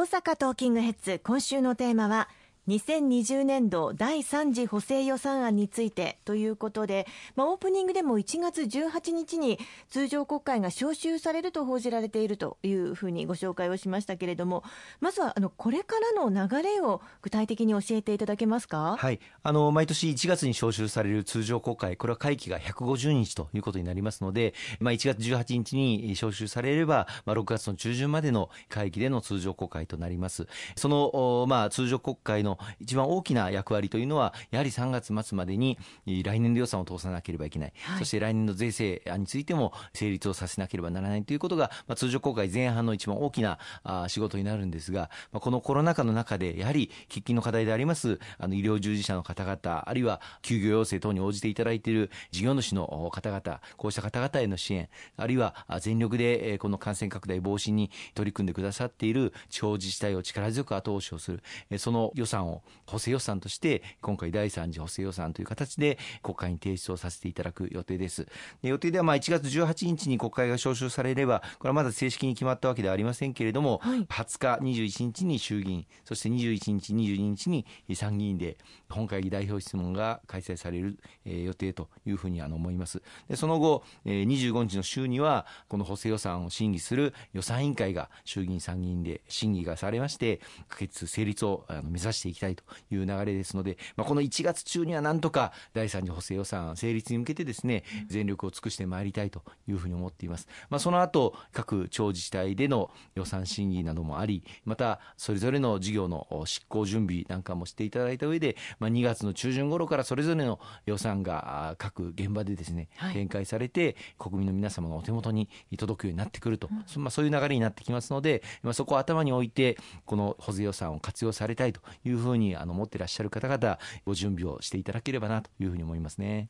大阪トーキングヘッズ。今週のテーマは2020年度第3次補正予算案についてということで、まあ、オープニングでも1月18日に通常国会が召集されると報じられているというふうにご紹介をしましたけれどもまずはあのこれからの流れを具体的に教えていただけますか、はい、あの毎年1月に召集される通常国会これは会期が150日ということになりますので、まあ、1月18日に召集されれば、まあ、6月の中旬までの会期での通常国会となります。その、まあ、通常国会の一番大きな役割というのはやはり3月末までに来年度予算を通さなければいけない、はい、そして来年度税制案についても成立をさせなければならないということが、まあ、通常国会前半の一番大きなあ仕事になるんですが、まあ、このコロナ禍の中でやはり喫緊の課題でありますあの医療従事者の方々あるいは休業要請等に応じていただいている事業主の方々こうした方々への支援あるいは全力でこの感染拡大防止に取り組んでくださっている地方自治体を力強く後押しをするその予算を補正予算として今回第3次補正予算という形で国会に提出をさせていただく予定です。で予定ではまあ1月18日に国会が召集されればこれはまだ正式に決まったわけではありませんけれども、はい、20日21日に衆議院そして21日22日に参議院で本会議代表質問が開催される、えー、予定というふうにあの思います。でその後、えー、25日の週にはこの補正予算を審議する予算委員会が衆議院参議院で審議がされまして可決成立をあの目指していきたいという流れですので、まあ、この1月中にはなんとか第3次補正予算成立に向けてですね全力を尽くしてまいりたいというふうに思っています。まあ、その後各地方自治体での予算審議などもありまたそれぞれの事業の執行準備なんかもしていただいた上で、まあ、2月の中旬頃からそれぞれの予算が各現場でですね、展開されて国民の皆様のお手元に届くようになってくると、まあ、そういう流れになってきますので、まあ、そこを頭に置いてこの補正予算を活用されたいというふうにあの持ってらっしゃる方々ご準備をしていただければなというふうに思いますね。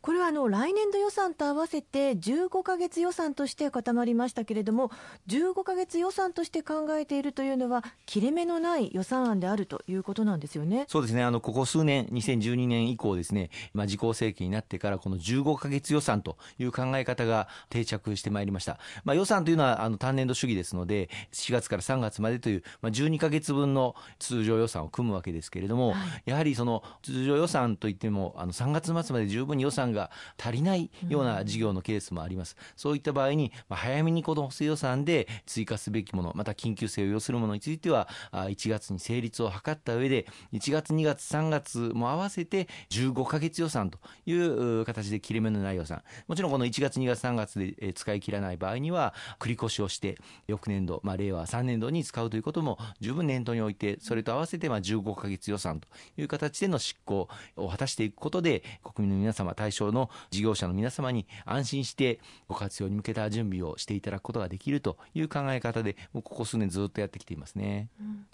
これはあの来年度予算と合わせて15か月予算として固まりましたけれども15か月予算として考えているというのは切れ目のない予算案であるということなんですよね。そうですね。あのここ数年2012年以降ですね、まあ、自公政権になってからこの15か月予算という考え方が定着してまいりました、まあ、予算というのはあの単年度主義ですので4月から3月までという、まあ、12か月分の通常予算を組むわけですけれども、はい、やはりその通常予算といってもあの3月末まで十分に予算が足りないような事業のケースもあります。そういった場合に、まあ、早めにこの補正予算で追加すべきもの、また緊急性を要するものについては、1月に成立を図った上で、1月、2月、3月も合わせて15ヶ月予算という形で切れ目のない予算。もちろんこの1月、2月、3月で使い切らない場合には、繰り越しをして、翌年度、まあ、令和3年度に使うということも十分念頭に置いて、それと合わせてまあ15ヶ月予算という形での執行を果たしていくことで、国民の皆様対象の事業者の皆様に安心してご活用に向けた準備をしていただくことができるという考え方でもうここ数年ずっとやってきていますね。うん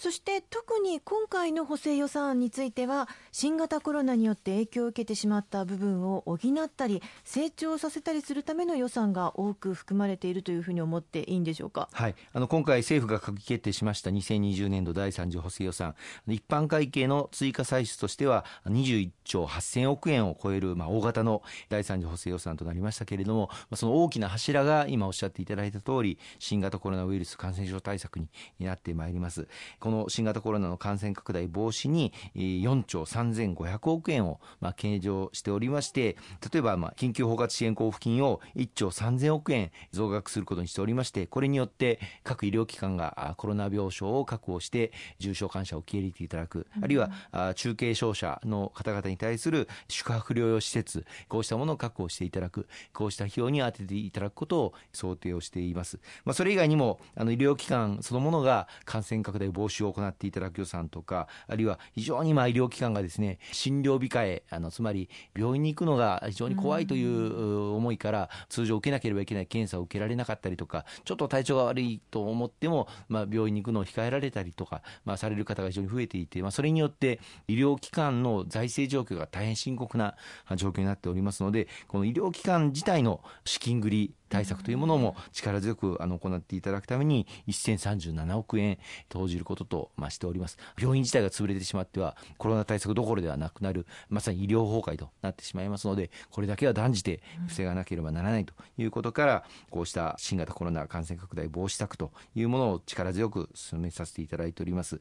そして特に今回の補正予算案については新型コロナによって影響を受けてしまった部分を補ったり成長させたりするための予算が多く含まれているというふうに思っていいんでしょうか、はい、あの今回政府が閣議決定しました2020年度第3次補正予算。一般会計の追加歳出としては21兆8000億円を超える、まあ、大型の第3次補正予算となりましたけれどもその大きな柱が今おっしゃっていただいた通り新型コロナウイルス感染症対策になってまいります。この新型コロナの感染拡大防止に4兆3500億円をまあ計上しておりまして例えばまあ緊急包括支援交付金を1兆3000億円増額することにしておりましてこれによって各医療機関がコロナ病床を確保して重症患者を受け入れていただく、あるいは中継症者の方々に対する宿泊療養施設こうしたものを確保していただく。こうした費用に充てていただくことを想定をしています、まあ、それ以外にもあの医療機関そのものが感染拡大防止を行っていただく予算とかあるいは非常にまあ医療機関がですね診療控えあのつまり病院に行くのが非常に怖いという思いから通常受けなければいけない検査を受けられなかったりとかちょっと体調が悪いと思っても、病院に行くのを控えられたりとか、まあ、される方が非常に増えていて、まあ、それによって医療機関の財政状況が大変深刻な状況になっておりますのでこの医療機関自体の資金繰り対策というものも力強くあの行っていただくために1037億円投じることと、まあ、しております。病院自体が潰れてしまってはコロナ対策どころではなくなるまさに医療崩壊となってしまいますのでこれだけは断じて防がなければならないということからこうした新型コロナ感染拡大防止策というものを力強く進めさせていただいております。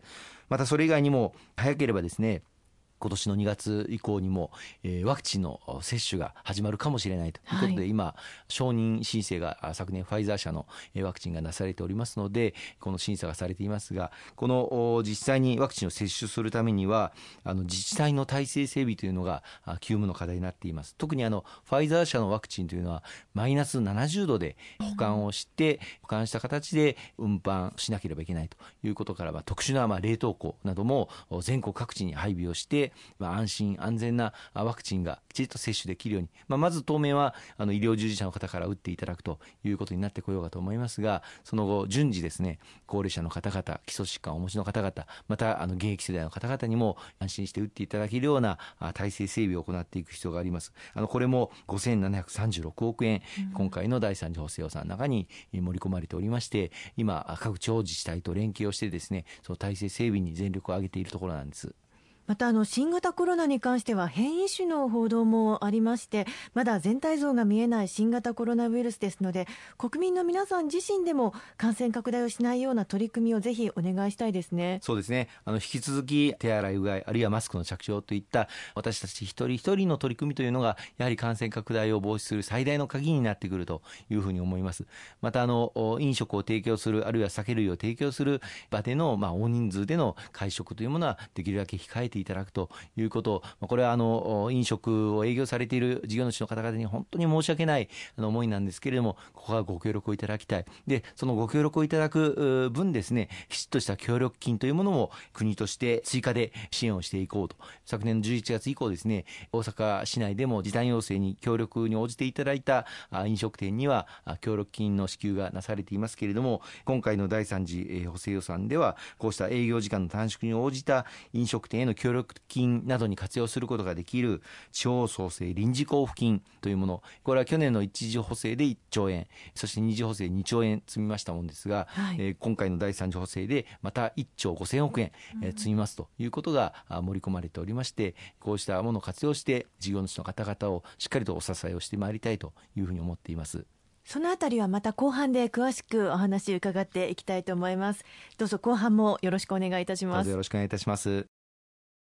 またそれ以外にも早ければですね今年の2月以降にも、えー、ワクチンの接種が始まるかもしれないということで、はい、今、承認申請が昨年ファイザー社のワクチンがなされておりますので、この審査がされていますが、この実際にワクチンを接種するためには、あの自治体の体制整備というのが急務の課題になっています。特にあのファイザー社のワクチンというのは、マイナス70度で保管をして、保管した形で運搬しなければいけないということから、まあ、特殊なまあ冷凍庫なども全国各地に配備をして、まあ、安心安全なワクチンがきちっと接種できるように、まあ、まず当面はあの医療従事者の方から打っていただくということになってこようかと思いますがその後順次ですね高齢者の方々基礎疾患をお持ちの方々またあの現役世代の方々にも安心して打っていただけるような体制整備を行っていく必要があります。あのこれも5736億円、今回の第3次補正予算の中に盛り込まれておりまして今各地方自治体と連携をしてですねその体制整備に全力を挙げているところなんです。またあの新型コロナに関しては変異種の報道もありましてまだ全体像が見えない新型コロナウイルスですので国民の皆さん自身でも感染拡大をしないような取り組みをぜひお願いしたいですね。そうですね。あの引き続き手洗いうがいあるいはマスクの着用といった私たち一人一人の取り組みというのがやはり感染拡大を防止する最大の鍵になってくるというふうに思います。またあの飲食を提供するあるいは酒類を提供する場での、まあ、大人数での会食というものはできるだけ控えていただくということ、これはあの飲食を営業されている事業主の方々に本当に申し訳ない思いなんですけれども、ここはご協力をいただきたい。で、そのご協力をいただく分ですね、きちっとした協力金というものも国として追加で支援をしていこうと。昨年の11月以降ですね、大阪市内でも時短要請に協力に応じていただいた飲食店には協力金の支給がなされていますけれども、今回の第3次補正予算では、こうした営業時間の短縮に応じた飲食店への協力金などに活用することができる地方創生臨時交付金というもの、これは去年の一次補正で1兆円、そして二次補正2兆円積みましたもんですが、はい、えー、今回の第三次補正でまた1兆5000億円、えー、積みますということが盛り込まれておりまして、こうしたものを活用して事業主の方々をしっかりとお支えをしてまいりたいというふうに思っています。そのあたりはまた後半で詳しくお話伺っていきたいと思います。どうぞ後半もよろしくお願いいたします。よろしくお願いいたします。